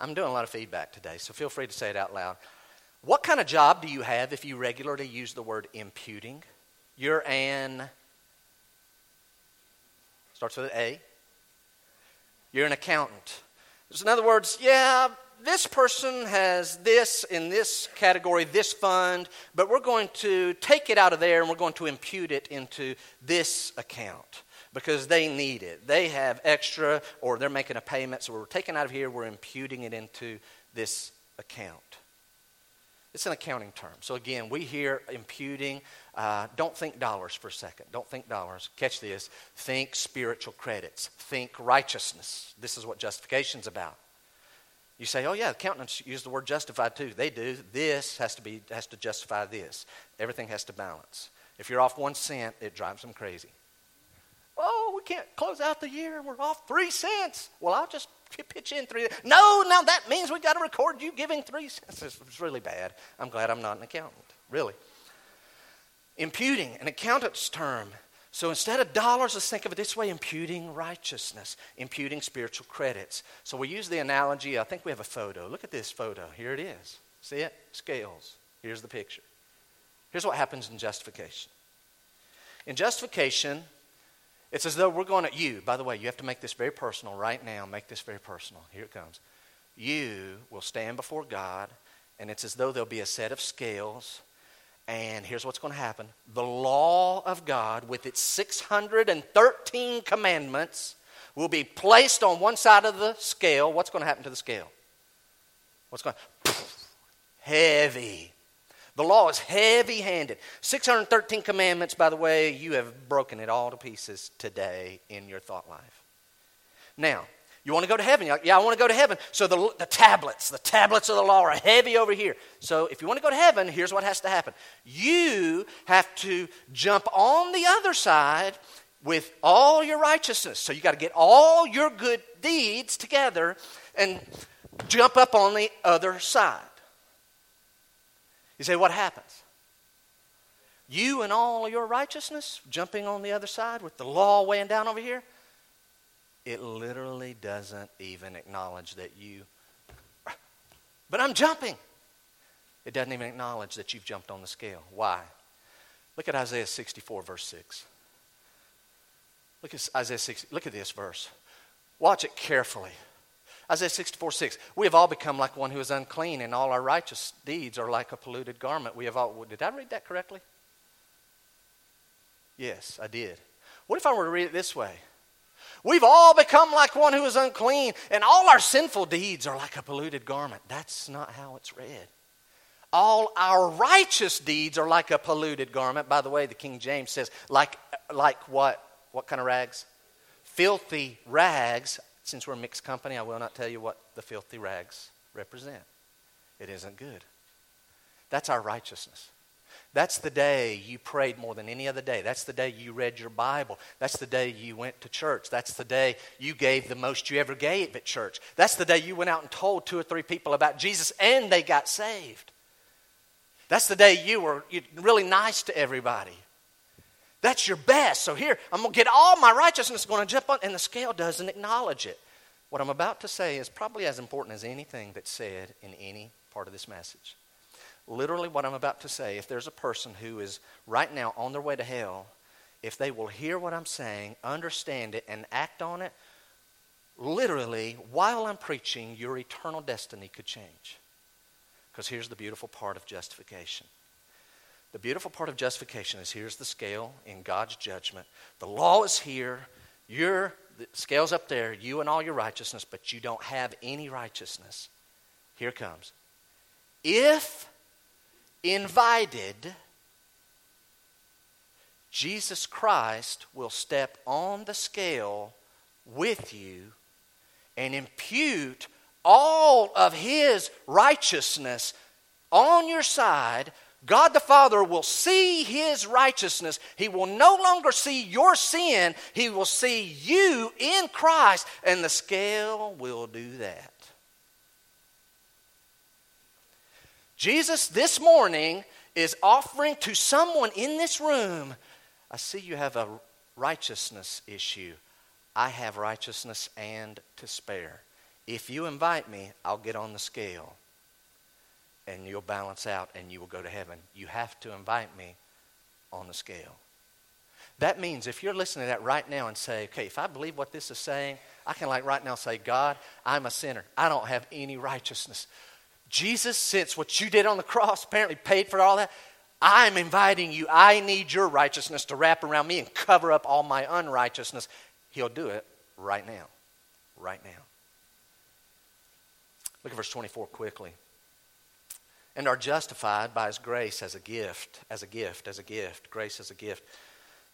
I'm doing a lot of feedback today, so feel free to say it out loud. What kind of job do you have if you regularly use the word imputing? You're an, starts with an A. You're an accountant. So in other words, yeah, this person has this in this category, this fund, but we're going to take it out of there and we're going to impute it into this account because they need it. They have extra or they're making a payment, so we're taking out of here, we're imputing it into this account. It's an accounting term. So again, we hear imputing. Uh, don't think dollars for a second. Don't think dollars. Catch this. Think spiritual credits. Think righteousness. This is what justification's about. You say, oh yeah, accountants use the word justified too. They do. This has to be has to justify this. Everything has to balance. If you're off one cent, it drives them crazy. Oh, we can't close out the year. We're off three cents. Well, I'll just pitch in three. No, now that means we've got to record you giving three cents. It's really bad. I'm glad I'm not an accountant, really. Imputing, an accountant's term. So instead of dollars, let's think of it this way imputing righteousness, imputing spiritual credits. So we use the analogy, I think we have a photo. Look at this photo. Here it is. See it? Scales. Here's the picture. Here's what happens in justification. In justification, it's as though we're going at you. By the way, you have to make this very personal right now. Make this very personal. Here it comes. You will stand before God, and it's as though there'll be a set of scales. And here's what's going to happen the law of God, with its 613 commandments, will be placed on one side of the scale. What's going to happen to the scale? What's going to heavy the law is heavy handed. 613 commandments, by the way, you have broken it all to pieces today in your thought life. Now, you want to go to heaven? Like, yeah, I want to go to heaven. So the, the tablets, the tablets of the law are heavy over here. So if you want to go to heaven, here's what has to happen. You have to jump on the other side with all your righteousness. So you got to get all your good deeds together and jump up on the other side. You say, what happens? You and all your righteousness jumping on the other side with the law weighing down over here? It literally doesn't even acknowledge that you, but I'm jumping. It doesn't even acknowledge that you've jumped on the scale. Why? Look at Isaiah 64, verse 6. Look at Isaiah 60, look at this verse. Watch it carefully. Isaiah 64 6. We have all become like one who is unclean, and all our righteous deeds are like a polluted garment. We have all. Did I read that correctly? Yes, I did. What if I were to read it this way? We've all become like one who is unclean, and all our sinful deeds are like a polluted garment. That's not how it's read. All our righteous deeds are like a polluted garment. By the way, the King James says, like, like what? What kind of rags? Filthy rags since we're a mixed company, I will not tell you what the filthy rags represent. It isn't good. That's our righteousness. That's the day you prayed more than any other day. That's the day you read your Bible. That's the day you went to church. That's the day you gave the most you ever gave at church. That's the day you went out and told two or three people about Jesus and they got saved. That's the day you were really nice to everybody. That's your best. So here, I'm going to get all my righteousness going to jump on, and the scale doesn't acknowledge it. What I'm about to say is probably as important as anything that's said in any part of this message. Literally, what I'm about to say, if there's a person who is right now on their way to hell, if they will hear what I'm saying, understand it, and act on it, literally, while I'm preaching, your eternal destiny could change. Because here's the beautiful part of justification the beautiful part of justification is here's the scale in God's judgment. The law is here. Your scale's up there, you and all your righteousness, but you don't have any righteousness. Here comes. If invited, Jesus Christ will step on the scale with you and impute all of his righteousness on your side, God the Father will see his righteousness. He will no longer see your sin, he will see you in Christ, and the scale will do that. Jesus this morning is offering to someone in this room I see you have a righteousness issue. I have righteousness and to spare. If you invite me, I'll get on the scale and you'll balance out and you will go to heaven. You have to invite me on the scale. That means if you're listening to that right now and say, okay, if I believe what this is saying, I can like right now say, God, I'm a sinner. I don't have any righteousness. Jesus, since what you did on the cross apparently paid for all that, I'm inviting you. I need your righteousness to wrap around me and cover up all my unrighteousness. He'll do it right now. Right now. Look at verse 24 quickly. And are justified by his grace as a gift, as a gift, as a gift, grace as a gift.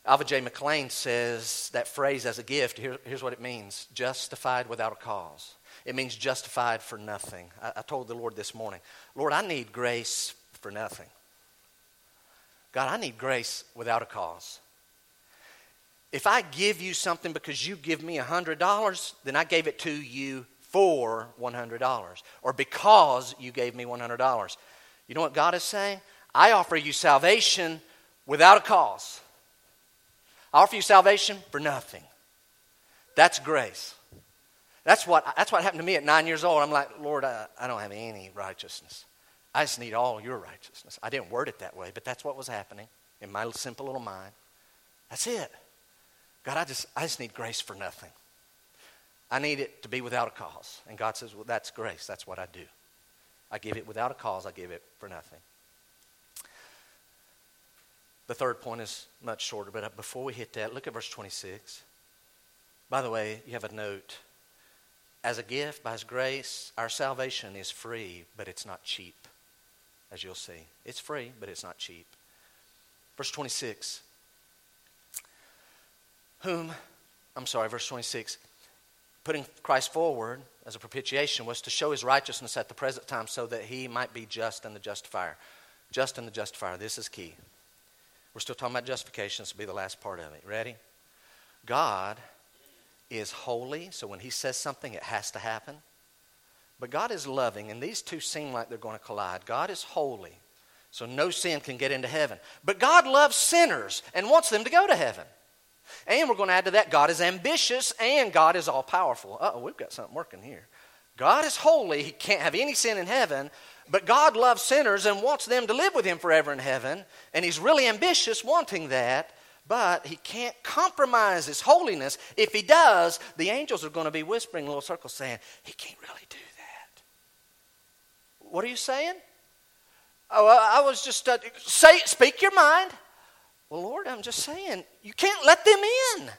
Alva J. McClain says that phrase as a gift, here, here's what it means justified without a cause. It means justified for nothing. I, I told the Lord this morning, Lord, I need grace for nothing. God, I need grace without a cause. If I give you something because you give me $100, then I gave it to you for $100 or because you gave me $100. You know what God is saying? I offer you salvation without a cause. I offer you salvation for nothing. That's grace. That's what, that's what happened to me at nine years old. I'm like, Lord, I, I don't have any righteousness. I just need all your righteousness. I didn't word it that way, but that's what was happening in my simple little mind. That's it. God, I just, I just need grace for nothing. I need it to be without a cause. And God says, Well, that's grace. That's what I do. I give it without a cause, I give it for nothing. The third point is much shorter, but before we hit that, look at verse 26. By the way, you have a note. As a gift, by His grace, our salvation is free, but it's not cheap as you'll see. It's free, but it's not cheap. Verse 26. Whom, I'm sorry, verse 26. Putting Christ forward as a propitiation was to show his righteousness at the present time so that he might be just and the justifier. Just and the justifier. This is key. We're still talking about justification. This will be the last part of it. Ready? God is holy, so when he says something, it has to happen. But God is loving, and these two seem like they're going to collide. God is holy, so no sin can get into heaven. But God loves sinners and wants them to go to heaven. And we're going to add to that God is ambitious and God is all powerful. oh, we've got something working here. God is holy, He can't have any sin in heaven, but God loves sinners and wants them to live with Him forever in heaven. And He's really ambitious wanting that, but He can't compromise His holiness. If He does, the angels are going to be whispering in little circles saying, He can't really do that. what are you saying? Oh, I was just uh, say, speak your mind. Well, Lord, I'm just saying, you can't let them in.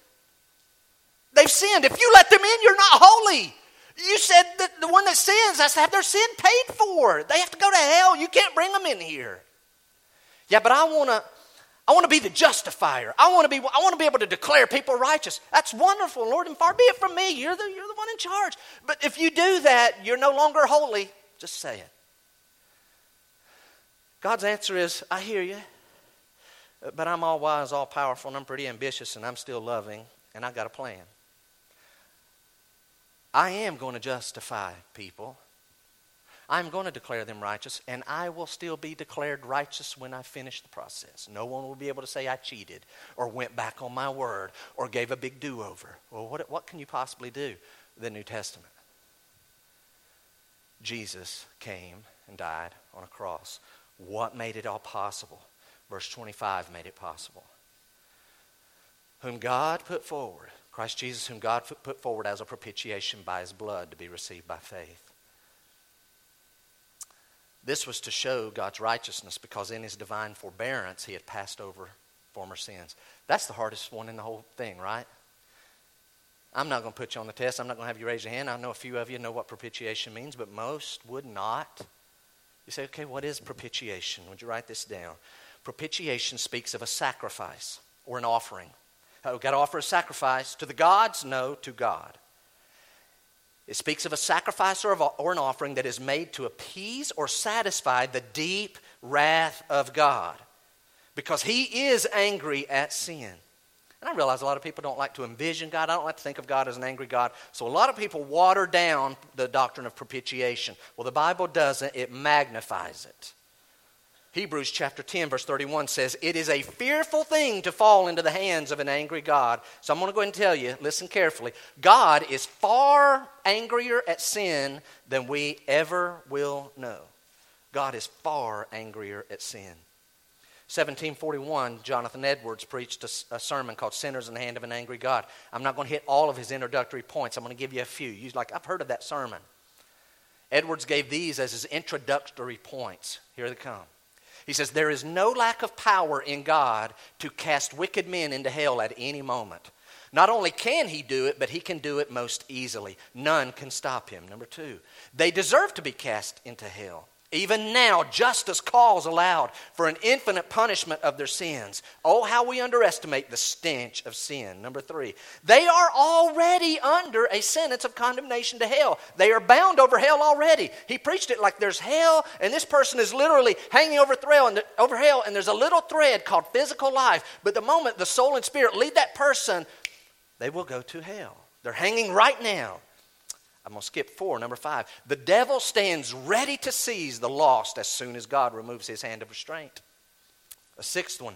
They've sinned. If you let them in, you're not holy. You said that the one that sins has to have their sin paid for. They have to go to hell. You can't bring them in here. Yeah, but I want to. I want to be the justifier. I want to be. I want to be able to declare people righteous. That's wonderful, Lord, and far be it from me. You're the you're the one in charge. But if you do that, you're no longer holy. Just say it. God's answer is, I hear you, but I'm all wise, all powerful, and I'm pretty ambitious, and I'm still loving, and I got a plan. I am going to justify people. I'm going to declare them righteous, and I will still be declared righteous when I finish the process. No one will be able to say I cheated or went back on my word or gave a big do over. Well, what, what can you possibly do? The New Testament. Jesus came and died on a cross what made it all possible? Verse 25 made it possible. Whom God put forward, Christ Jesus, whom God put forward as a propitiation by his blood to be received by faith. This was to show God's righteousness because in his divine forbearance he had passed over former sins. That's the hardest one in the whole thing, right? I'm not going to put you on the test. I'm not going to have you raise your hand. I know a few of you know what propitiation means, but most would not. You say, okay, what is propitiation? Would you write this down? Propitiation speaks of a sacrifice or an offering. Oh, got to offer a sacrifice to the gods? No, to God. It speaks of a sacrifice or, or an offering that is made to appease or satisfy the deep wrath of God because He is angry at sin. And I realize a lot of people don't like to envision God. I don't like to think of God as an angry God. So a lot of people water down the doctrine of propitiation. Well, the Bible doesn't, it magnifies it. Hebrews chapter 10, verse 31 says, It is a fearful thing to fall into the hands of an angry God. So I'm going to go ahead and tell you, listen carefully. God is far angrier at sin than we ever will know. God is far angrier at sin. 1741, Jonathan Edwards preached a, a, sermon called Sinners in the Hand of an Angry God. I'm not going to hit all of his introductory points. I'm going to give you a few. You like, I've heard of that sermon. Edwards gave these as his introductory points. Here they come. He says, There is no lack of power in God to cast wicked men into hell at any moment. Not only can he do it, but he can do it most easily. None can stop him. Number two, they deserve to be cast into hell. Even now, justice calls aloud for an infinite punishment of their sins. Oh, how we underestimate the stench of sin. Number three, they are already under a sentence of condemnation to hell. They are bound over hell already. He preached it like there's hell, and this person is literally hanging over, thrill and, over hell, and there's a little thread called physical life. But the moment the soul and spirit leave that person, they will go to hell. They're hanging right now. I'm going to skip four. Number five. The devil stands ready to seize the lost as soon as God removes his hand of restraint. A sixth one.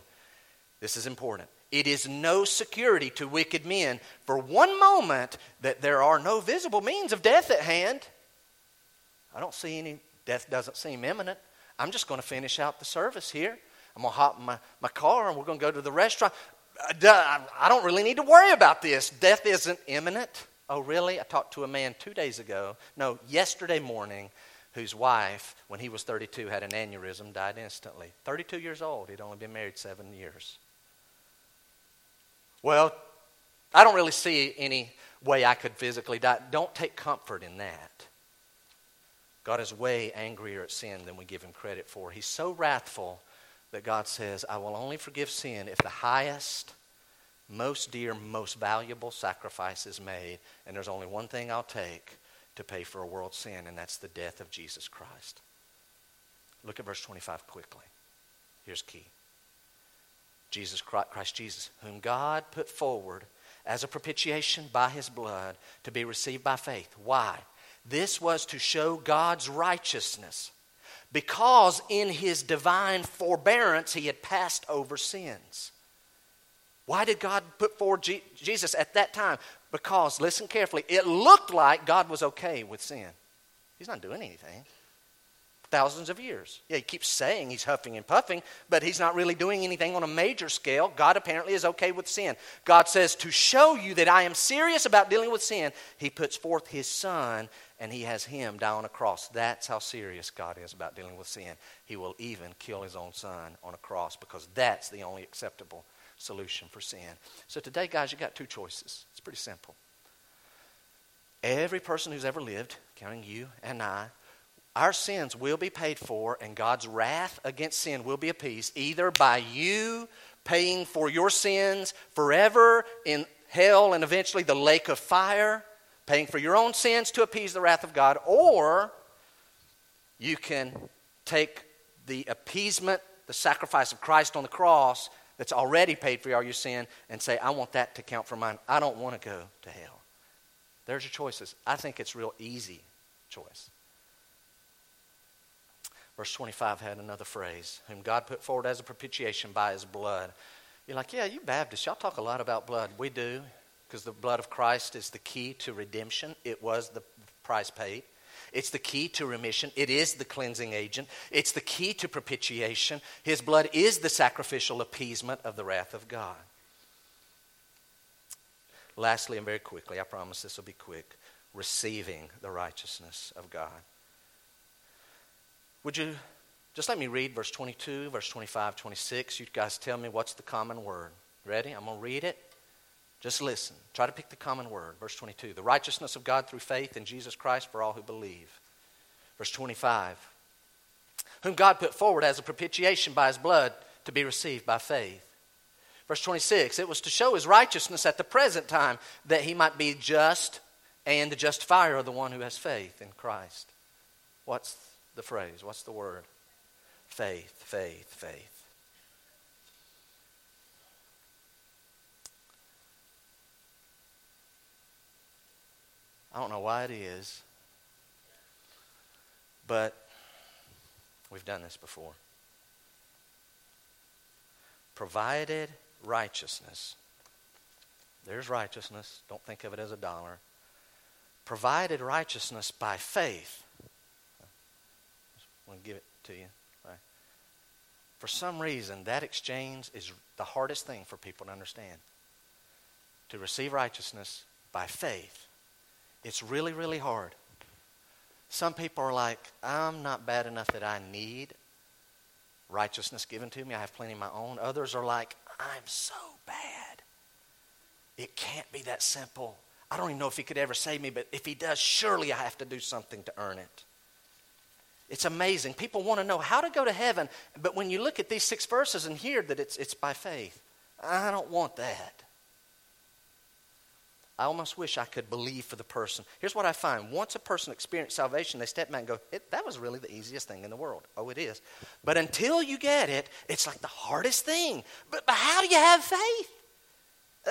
This is important. It is no security to wicked men for one moment that there are no visible means of death at hand. I don't see any, death doesn't seem imminent. I'm just going to finish out the service here. I'm going to hop in my, my car and we're going to go to the restaurant. Uh, I don't really need to worry about this. Death isn't imminent. Oh, really? I talked to a man two days ago, no, yesterday morning, whose wife, when he was 32, had an aneurysm, died instantly. 32 years old. He'd only been married seven years. Well, I don't really see any way I could physically die. Don't take comfort in that. God is way angrier at sin than we give him credit for. He's so wrathful that God says, I will only forgive sin if the highest most dear, most valuable sacrifice is made, and there's only one thing I'll take to pay for a world's sin, and that's the death of Jesus Christ. Look at verse 25 quickly. Here's key Jesus Christ Jesus, whom God put forward as a propitiation by his blood to be received by faith. Why? This was to show God's righteousness because in his divine forbearance he had passed over sins. Why did God put forward Jesus at that time? Because, listen carefully, it looked like God was okay with sin. He's not doing anything. Thousands of years. Yeah, he keeps saying he's huffing and puffing, but he's not really doing anything on a major scale. God apparently is okay with sin. God says, To show you that I am serious about dealing with sin, he puts forth his son and he has him die on a cross. That's how serious God is about dealing with sin. He will even kill his own son on a cross because that's the only acceptable solution for sin. So today, guys, you got two choices. It's pretty simple. Every person who's ever lived, counting you and I, our sins will be paid for, and God's wrath against sin will be appeased either by you paying for your sins forever in hell and eventually the lake of fire, paying for your own sins to appease the wrath of God, or you can take the appeasement, the sacrifice of Christ on the cross, that's already paid for all your sin and say, I want that to count for mine. I don't want to go to hell. There's your choices. I think it's real easy choice. Verse 25 had another phrase, whom God put forward as a propitiation by his blood. You're like, yeah, you Baptists, y'all talk a lot about blood. We do, because the blood of Christ is the key to redemption. It was the price paid. It's the key to remission. It is the cleansing agent. It's the key to propitiation. His blood is the sacrificial appeasement of the wrath of God. Lastly, and very quickly, I promise this will be quick receiving the righteousness of God. Would you just let me read verse 22, verse 25, 26? You guys tell me what's the common word. Ready? I'm going to read it. Just listen. Try to pick the common word. Verse 22 the righteousness of God through faith in Jesus Christ for all who believe. Verse 25 whom God put forward as a propitiation by his blood to be received by faith. Verse 26 it was to show his righteousness at the present time that he might be just and the justifier of the one who has faith in Christ. What's the phrase? What's the word? Faith, faith, faith. I don't know why it is, but we've done this before. Provided righteousness. There's righteousness. Don't think of it as a dollar. Provided righteousness by faith. I want to give it to you. For some reason, that exchange is the hardest thing for people to understand. To receive righteousness by faith. It's really, really hard. Some people are like, I'm not bad enough that I need righteousness given to me. I have plenty of my own. Others are like, I'm so bad. It can't be that simple. I don't even know if he could ever save me, but if he does, surely I have to do something to earn it. It's amazing. People want to know how to go to heaven, but when you look at these six verses and hear that it's, it's by faith, I don't want that. I almost wish I could believe for the person. Here's what I find once a person experiences salvation, they step back and go, That was really the easiest thing in the world. Oh, it is. But until you get it, it's like the hardest thing. But, but how do you have faith?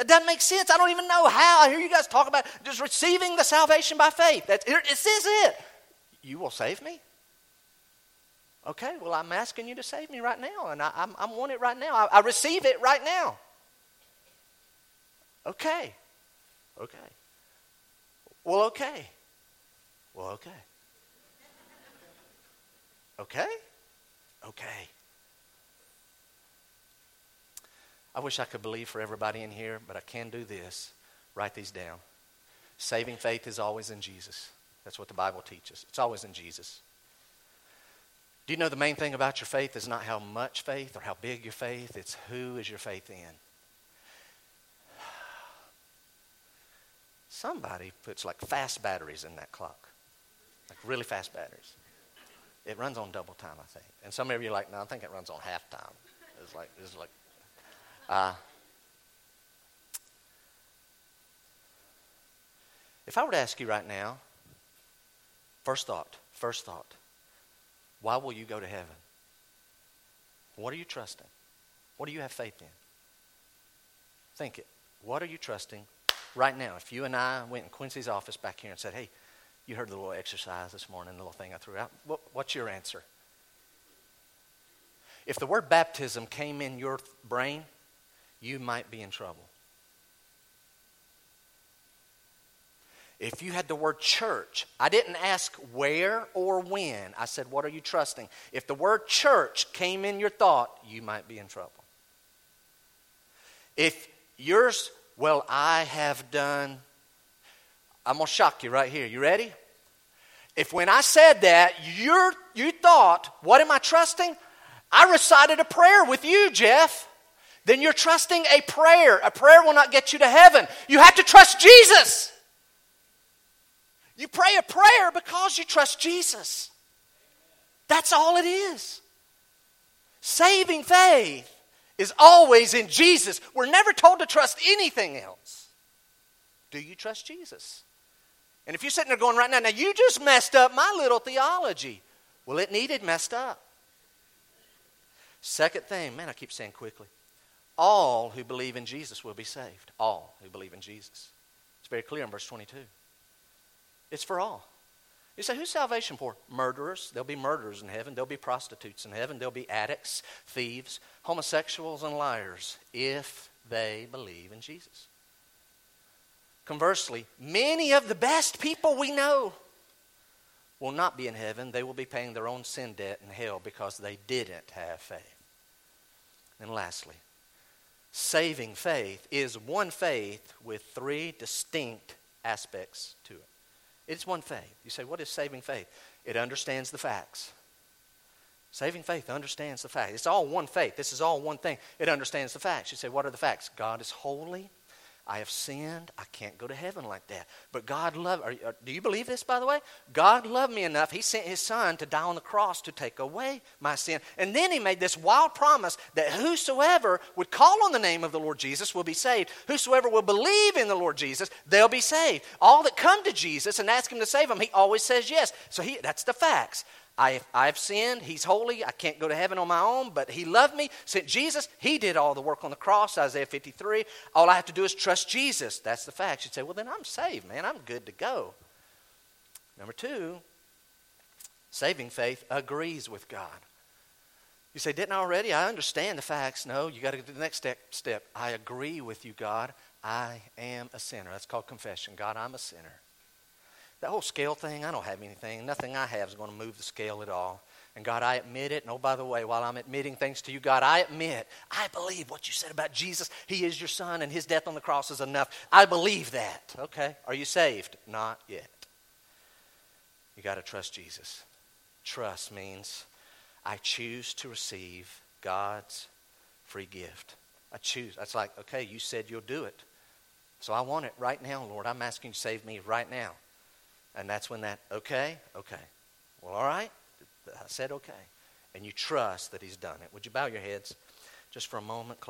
It doesn't make sense. I don't even know how. I hear you guys talk about just receiving the salvation by faith. That's, it says it. You will save me? Okay, well, I'm asking you to save me right now, and I, I'm, I'm want it right now. I, I receive it right now. Okay. Okay. Well, okay. Well, okay. Okay? Okay. I wish I could believe for everybody in here, but I can do this. Write these down. Saving faith is always in Jesus. That's what the Bible teaches. It's always in Jesus. Do you know the main thing about your faith is not how much faith or how big your faith, it's who is your faith in? Somebody puts like fast batteries in that clock, like really fast batteries. It runs on double time, I think. And some of you are like, no, I think it runs on half time. It's like, it's like, uh, if I were to ask you right now, first thought, first thought, why will you go to heaven? What are you trusting? What do you have faith in? Think it. What are you trusting right now, if you and I went in Quincy's office back here and said, hey, you heard the little exercise this morning, the little thing I threw out, what, what's your answer? If the word baptism came in your brain, you might be in trouble. If you had the word church, I didn't ask where or when. I said, what are you trusting? If the word church came in your thought, you might be in trouble. If yours well, I have done. I'm going to shock you right here. You ready? If when I said that, you you thought, what am I trusting? I recited a prayer with you, Jeff. Then you're trusting a prayer. A prayer will not get you to heaven. You have to trust Jesus. You pray a prayer because you trust Jesus. That's all it is. Saving faith is always in Jesus. We're never told to trust anything else. Do you trust Jesus? And if you're sitting there going right now, now you just messed up my little theology. Well, it needed messed up. Second thing, man, I keep saying quickly. All who believe in Jesus will be saved. All who believe in Jesus. It's very clear in verse 22. It's for all. You say, who's salvation for? Murderers. There'll be murderers in heaven. There'll be prostitutes in heaven. There'll be addicts, thieves, homosexuals, and liars if they believe in Jesus. Conversely, many of the best people we know will not be in heaven. They will be paying their own sin debt in hell because they didn't have faith. And lastly, saving faith is one faith with three distinct aspects to it. It's one faith. You say, what is saving faith? It understands the facts. Saving faith understands the facts. It's all one faith. This is all one thing. It understands the facts. You say, what are the facts? God is holy. I have sinned. I can't go to heaven like that. But God loved, are, are, uh, do you believe this, by the way? God loved me enough. He sent his son to die on the cross to take away my sin. And then he made this wild promise that whosoever would call on the name of the Lord Jesus will be saved. Whosoever will believe in the Lord Jesus, they'll be saved. All that come to Jesus and ask him to save them, he always says yes. So he, that's the facts. I, I've sinned. He's holy. I can't go to heaven on my own, but He loved me, sent Jesus. He did all the work on the cross, Isaiah 53. All I have to do is trust Jesus. That's the fact. You'd say, well, then I'm saved, man. I'm good to go. Number two, saving faith agrees with God. You say, didn't I already? I understand the facts. No, you got to to the next step, step. I agree with you, God. I am a sinner. That's called confession. God, I'm a sinner. That whole scale thing, I don't have anything. Nothing I have is going to move the scale at all. And God, I admit it. And oh, by the way, while I'm admitting things to you, God, I admit, I believe what you said about Jesus. He is your son, and his death on the cross is enough. I believe that. Okay. Are you saved? Not yet. You got to trust Jesus. Trust means I choose to receive God's free gift. I choose. That's like, okay, you said you'll do it. So I want it right now, Lord. I'm asking you to save me right now. And that's when that, okay, okay. Well, all right. I said okay. And you trust that he's done it. Would you bow your heads just for a moment?